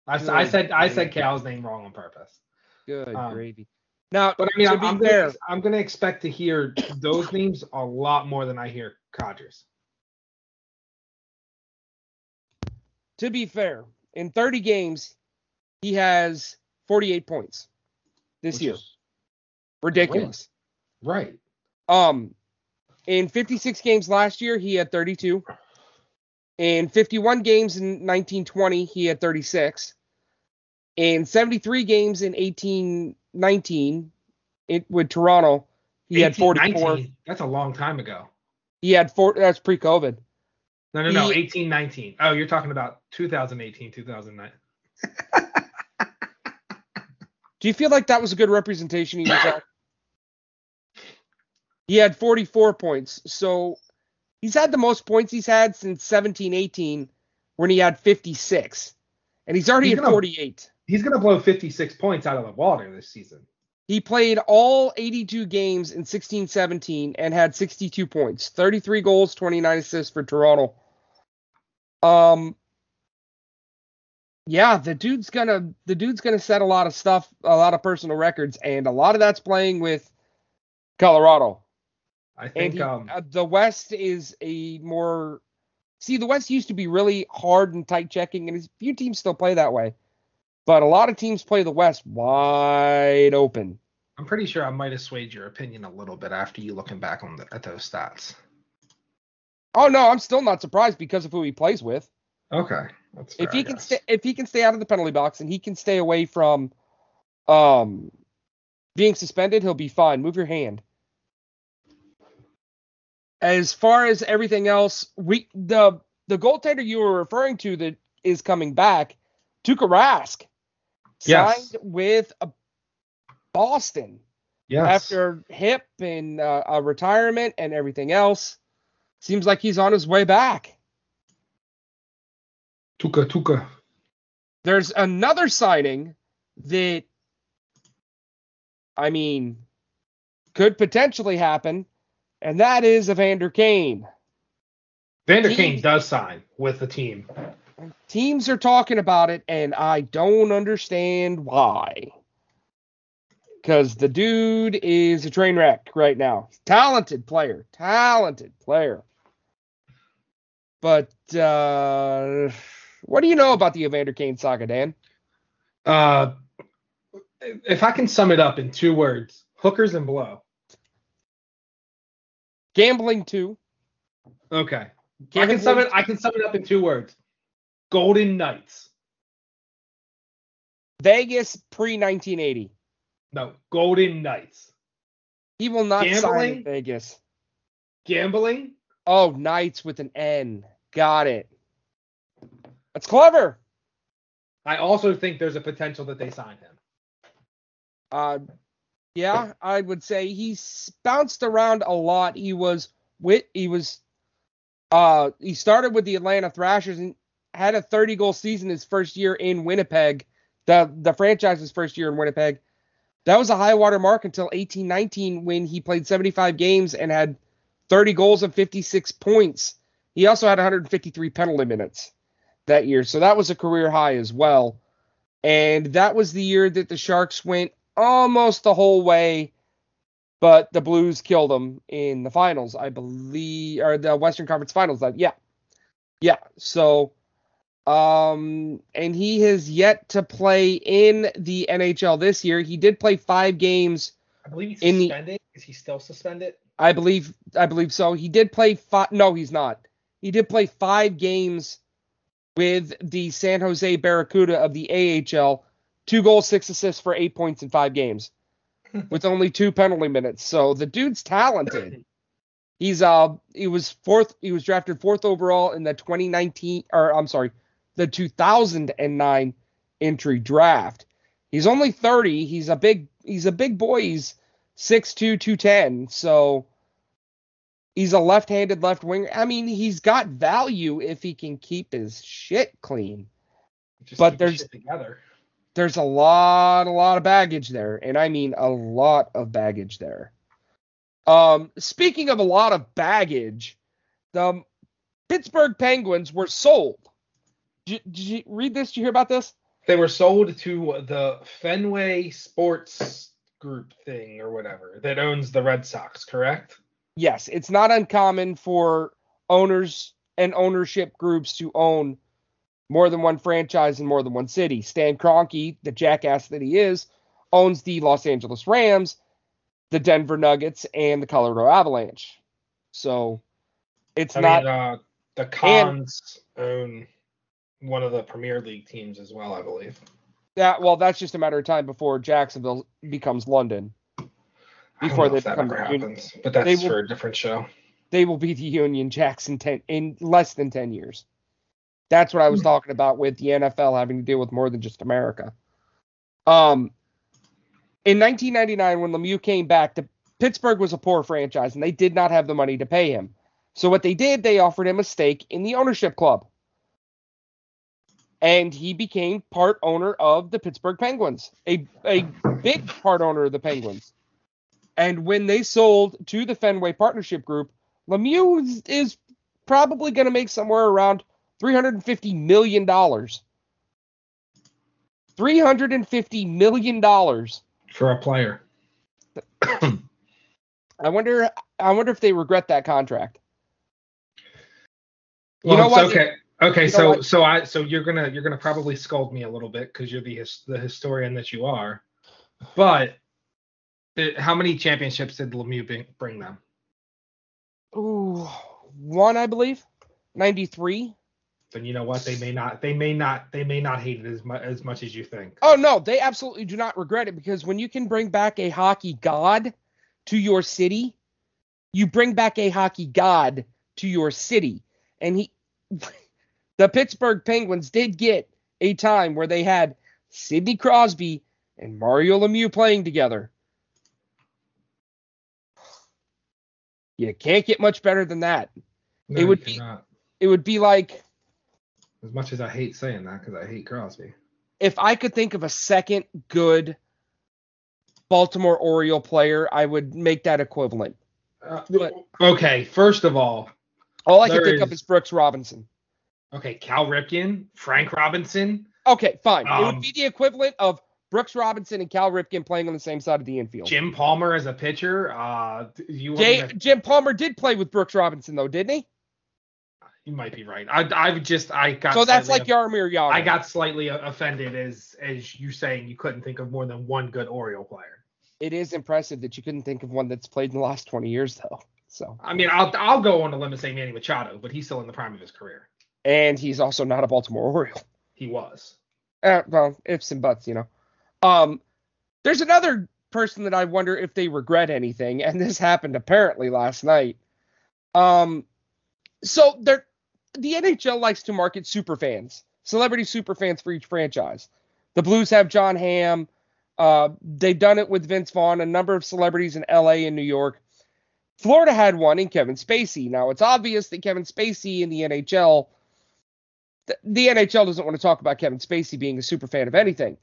I, I said I said Cal's name wrong on purpose. Good um, gravy. Now, but I mean, I'm, I'm, gonna, I'm gonna expect to hear those names a lot more than I hear Codgers. to be fair, in 30 games, he has 48 points this Which year. Ridiculous. Right. Um, in 56 games last year, he had 32. In 51 games in 1920, he had 36. In 73 games in 1819, it with Toronto, he had 44. That's a long time ago. He had four. That's pre-COVID. No, no, no. He- 18, 19. Oh, you're talking about 2018, 2009. Do you feel like that was a good representation of yourself? he had 44 points. So he's had the most points he's had since 17 18 when he had 56. And he's already He's at gonna- 48. He's gonna blow 56 points out of the water this season. He played all 82 games in 16 17 and had 62 points, 33 goals, 29 assists for Toronto. Um yeah, the dude's gonna the dude's gonna set a lot of stuff, a lot of personal records, and a lot of that's playing with Colorado. I think he, um uh, the West is a more see the West used to be really hard and tight checking, and a few teams still play that way, but a lot of teams play the West wide open. I'm pretty sure I might have swayed your opinion a little bit after you looking back on the, at those stats. Oh no, I'm still not surprised because of who he plays with. Okay. That's fair, if he I can guess. stay if he can stay out of the penalty box and he can stay away from um being suspended, he'll be fine. Move your hand. As far as everything else, we the the goaltender you were referring to that is coming back, Tuukka Rask, Yes. signed with Boston yes. after hip and uh, a retirement and everything else. Seems like he's on his way back. Tuukka Tuukka. There's another signing that, I mean, could potentially happen, and that is Evander Kane. Vander Team- Kane does sign with the team. Teams are talking about it, and I don't understand why. Because the dude is a train wreck right now. Talented player, talented player. But uh, what do you know about the Evander Kane saga, Dan? Uh, if I can sum it up in two words, hookers and blow. Gambling too. Okay. I can sum it. I can sum it up in two words. Golden Knights. Vegas pre 1980. No, Golden Knights. He will not sign Gambling? in Vegas. Gambling. Oh, Knights with an N. Got it. That's clever. I also think there's a potential that they sign him. Uh, yeah, I would say he's bounced around a lot. He was with he was uh he started with the Atlanta Thrashers and had a 30 goal season his first year in Winnipeg. The the franchise's first year in Winnipeg. That was a high water mark until 18-19 when he played 75 games and had 30 goals and 56 points. He also had 153 penalty minutes that year. So that was a career high as well. And that was the year that the Sharks went almost the whole way, but the Blues killed them in the finals, I believe, or the Western Conference Finals. That yeah, yeah. So, um, and he has yet to play in the NHL this year. He did play five games, I believe he's In the- suspended. Is he still suspended? I believe. I believe so. He did play five. No, he's not. He did play five games with the San Jose Barracuda of the AHL. Two goals, six assists for eight points in five games, with only two penalty minutes. So the dude's talented. He's uh he was fourth. He was drafted fourth overall in the 2019 or I'm sorry, the 2009 entry draft. He's only 30. He's a big he's a big boy. He's 6'2", 210. So he's a left-handed left winger. I mean, he's got value if he can keep his shit clean. Just But there's- together. There's a lot, a lot of baggage there, and I mean a lot of baggage there. Um, speaking of a lot of baggage, the Pittsburgh Penguins were sold. Did, you- did you read this? Did you hear about this? They were sold to the Fenway Sports Group thing or whatever that owns the Red Sox, correct? Yes, it's not uncommon for owners and ownership groups to own more than one franchise in more than one city. Stan Kroenke, the jackass that he is, owns the Los Angeles Rams, the Denver Nuggets, and the Colorado Avalanche. So it's I not mean, uh, the Khans own one of the Premier League teams as well, I believe. Yeah, Well, that's just a matter of time before Jacksonville becomes London. I don't Before know they if that become union. happens, but that's will- for a different show. they will be the Union Jacks in ten in less than ten years. That's what I was talking about with the NFL having to deal with more than just America. Um, in 1999, when Lemieux came back, the Pittsburgh was a poor franchise and they did not have the money to pay him. So what they did, they offered him a stake in the ownership club. And he became part owner of the Pittsburgh Penguins, a, a big part owner of the Penguins. And when they sold to the Fenway Partnership Group, Lemieux is, is probably going to make somewhere around $350 million. $350 million. For a player. I wonder I wonder if they regret that contract. You Well, know what? Okay. Okay. know so so I so you're gonna you're gonna probably scold me a little bit because you're the his, the historian that you are, but the, how many championships did Lemieux bring, bring them? Ooh, one I believe. 93. Then you know what they may not they may not they may not hate it as much as much as you think. Oh no, they absolutely do not regret it because when you can bring back a hockey god to your city, you bring back a hockey god to your city. And he the Pittsburgh Penguins did get a time where they had Sidney Crosby and Mario Lemieux playing together. You can't get much better than that. No, It would be- It would be like as much as I hate saying that because I hate Crosby. if I could think of a second good Baltimore Oriole player, I would make that equivalent. Uh, But- okay, first of all, All I can think of is- is Brooks Robinson. okay, Cal Ripken, Frank Robinson. Okay, fine. it Um, would be the equivalent of Brooks Robinson and Cal Ripken playing on the same side of the infield. Jim Palmer as a pitcher. Uh, you Jay, to- Jim Palmer did play with Brooks Robinson though, didn't he? You might be right. I I just I got So that's like Jaromir Jagr. I got slightly offended as as you saying you couldn't think of more than one good Oriole player. It is impressive that you couldn't think of one that's played in the last 20 years though. So, I mean, I'll I'll go on a limb and say Manny Machado, but he's still in the prime of his career. and he's also not a Baltimore Oriole. He was. Uh, well, ifs and buts, you know. Um, there's another person that I wonder if they regret anything, and this happened apparently last night. Um, so there, the NHL likes to market super fans, celebrity super fans for each franchise. The Blues have Jon Hamm. Uh, they've done it with Vince Vaughn, a number of celebrities in LA and New York. Florida had one in Kevin Spacey. Now it's obvious that Kevin Spacey in the NHL the, the NHL doesn't want to talk about Kevin Spacey being a super fan of anything.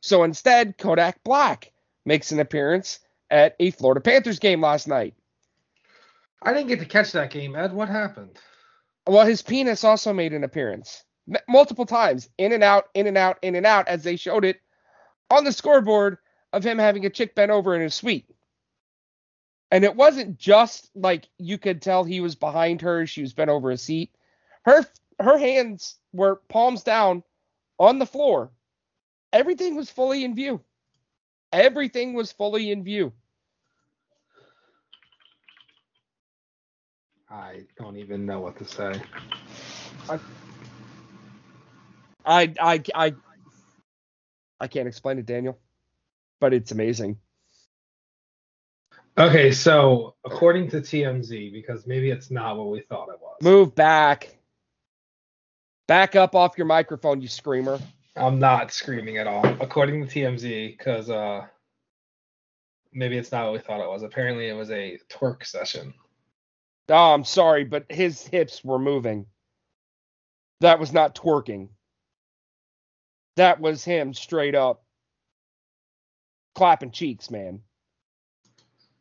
So instead, Kodak Black makes an appearance at a Florida Panthers game last night. I didn't get to catch that game, Ed. What happened? Well, his penis also made an appearance M- multiple times, in and out, in and out, in and out, as they showed it on the scoreboard of him having a chick bent over in his suite. And it wasn't just like you could tell he was behind her, she was bent over a seat. Her her hands were palms down on the floor. Everything was fully in view. Everything was fully in view. I don't even know what to say. I I I I can't explain it, Daniel, but it's amazing. Okay, so according to TMZ, because maybe it's not what we thought it was. Move back. Back up off your microphone, you screamer. I'm not screaming at all. According to TMZ, because uh, maybe it's not what we thought it was. Apparently, it was a twerk session. Oh, I'm sorry, but his hips were moving. That was not twerking. That was him straight up clapping cheeks, man.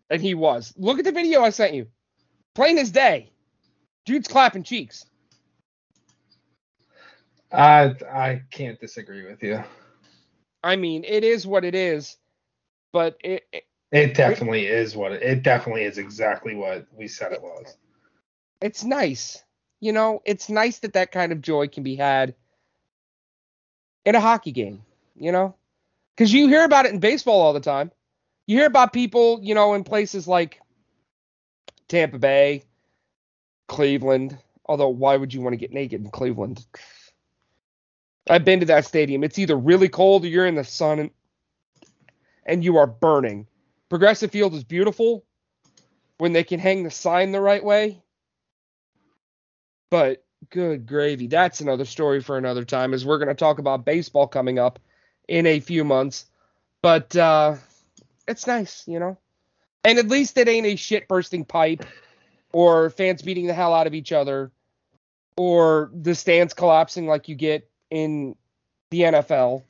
And he was. Look at the video I sent you. Plain as day. Dude's clapping cheeks. I I can't disagree with you. I mean, it is what it is, but it, it It definitely is what it, it definitely is exactly what we said it was. it's nice. You know, it's nice that that kind of joy can be had in a hockey game, you know? Cuz you hear about it in baseball all the time. You hear about people, you know, in places like Tampa Bay, Cleveland, although why would you want to get naked in Cleveland? I've been to that stadium. It's either really cold or you're in the sun and, and you are burning. Progressive Field is beautiful when they can hang the sign the right way But good gravy. That's another story for another time, as we're going to talk about baseball coming up in a few months. But uh, it's nice, you know? And at least it ain't a shit bursting pipe or fans beating the hell out of each other or the stands collapsing like you get in the NFL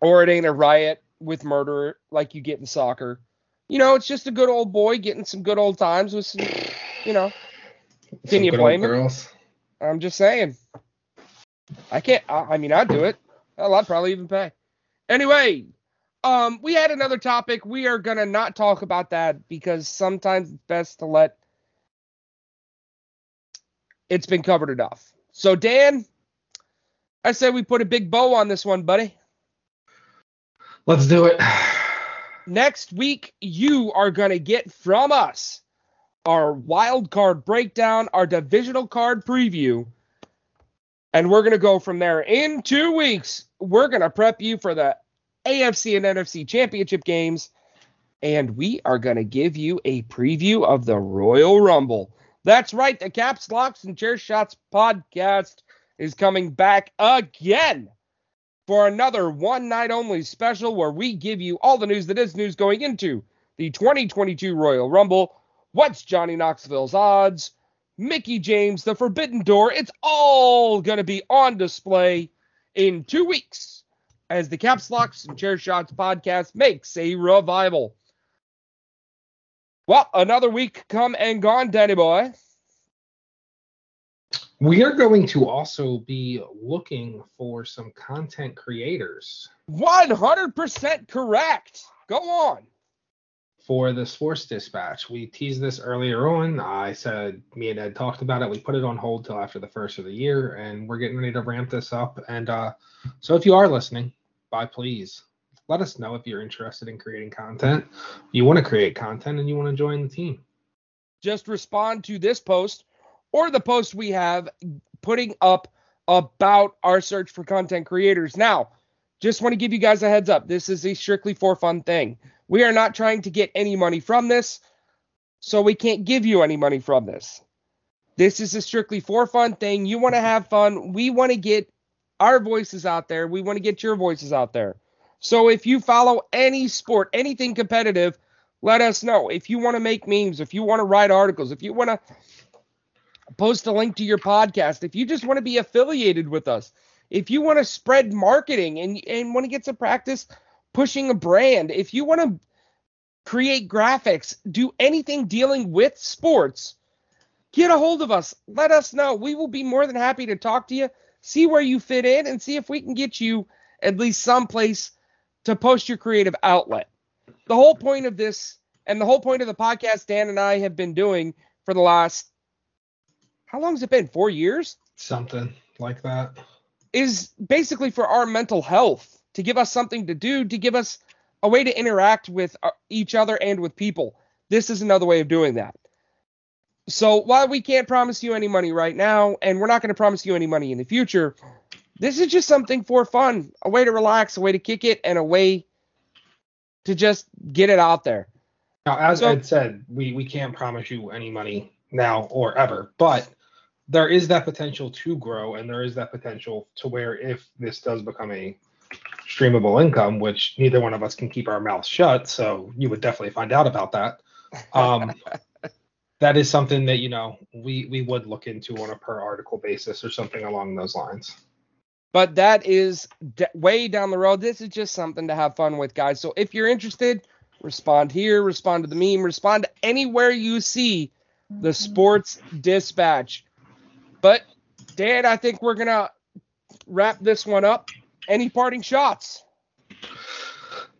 or it ain't a riot with murder like you get in soccer. You know, it's just a good old boy getting some good old times with some, you know. Can Some you blame him? girls. I'm just saying. I can't. I, I mean, I'd do it. Hell, I'd probably even pay. Anyway, um, we had another topic. We are gonna not talk about that because sometimes it's best to let. It's been covered enough. So Dan, I say we put a big bow on this one, buddy. Let's do it. Next week, you are gonna get from us our wild card breakdown, our divisional card preview, and we're going to go from there. In two weeks, we're going to prep you for the AFC and NFC championship games, and we are going to give you a preview of the Royal Rumble. That's right, the Caps, Locks, and Chair Shots podcast is coming back again for another one night only special where we give you all the news that is news going into the 2022 Royal Rumble. What's Johnny Knoxville's odds? Mickie James, the Forbidden Door. It's all going to be on display in two weeks as the Caps Locks and Chair Shots podcast makes a revival. Well, another week come and gone, Danny boy. We are going to also be looking for some content creators 100% correct. Go on. for the Sports Dispatch. We teased this earlier on. I said me and Ed talked about it. We put it on hold till after the first of the year, and we're getting ready to ramp this up. And uh, so, if you are listening, by please let us know if you're interested in creating content. You want to create content and you want to join the team. just respond to this post or the post we have putting up about our search for content creators. Now, just want to give you guys a heads up. This is a strictly for fun thing. We are not trying to get any money from this, so we can't give you any money from this. This is a strictly for fun thing. You want to have fun. We want to get our voices out there. We want to get your voices out there. So if you follow any sport, anything competitive, let us know. If you want to make memes, if you want to write articles, if you want to post a link to your podcast, if you just want to be affiliated with us, if you want to spread marketing and, and want to get some practice pushing a brand, if you want to create graphics, do anything dealing with sports, get a hold of us. Let us know. We will be more than happy to talk to you, see where you fit in, and see if we can get you at least someplace to post your creative outlet. The whole point of this and the whole point of the podcast Dan and I have been doing for the last how long has it been? 4 years? Something like that. Is basically for our mental health, to give us something to do, to give us a way to interact with uh, each other and with people. This is another way of doing that. So while we can't promise you any money right now, and we're not going to promise you any money in the future, this is just something for fun, a way to relax, a way to kick it, and a way to just get it out there. Now, as So- Ed said, we, we can't promise you any money now or ever, but there is that potential to grow, and there is that potential to where if this does become a streamable income, which neither one of us can keep our mouths shut, so you would definitely find out about that. Um, that is something that you know we we would look into on a per article basis or something along those lines. But that is d- way down the road. This is just something to have fun with, guys. So if you're interested, respond here, respond to the meme, respond anywhere you see the sports dispatch. But Dan, I think we're gonna wrap this one up. Any parting shots?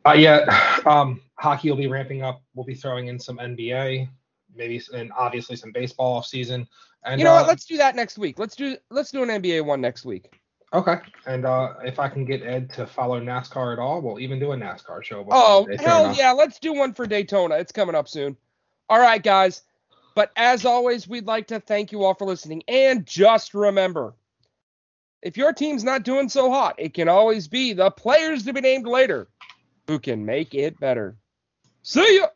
Uh, yeah, um, hockey will be ramping up. We'll be throwing in some NBA, maybe, and obviously some baseball off season. And you know uh, what? Let's do that next week. Let's do let's do an NBA one next week. okay. And uh, if I can get Ed to follow NASCAR at all, we'll even do a NASCAR show. Oh hell yeah! Let's do one for Daytona. It's coming up soon. All right, guys. But as always, we'd like to thank you all for listening. And just remember, if your team's not doing so hot, it can always be the players to be named later who can make it better. See ya.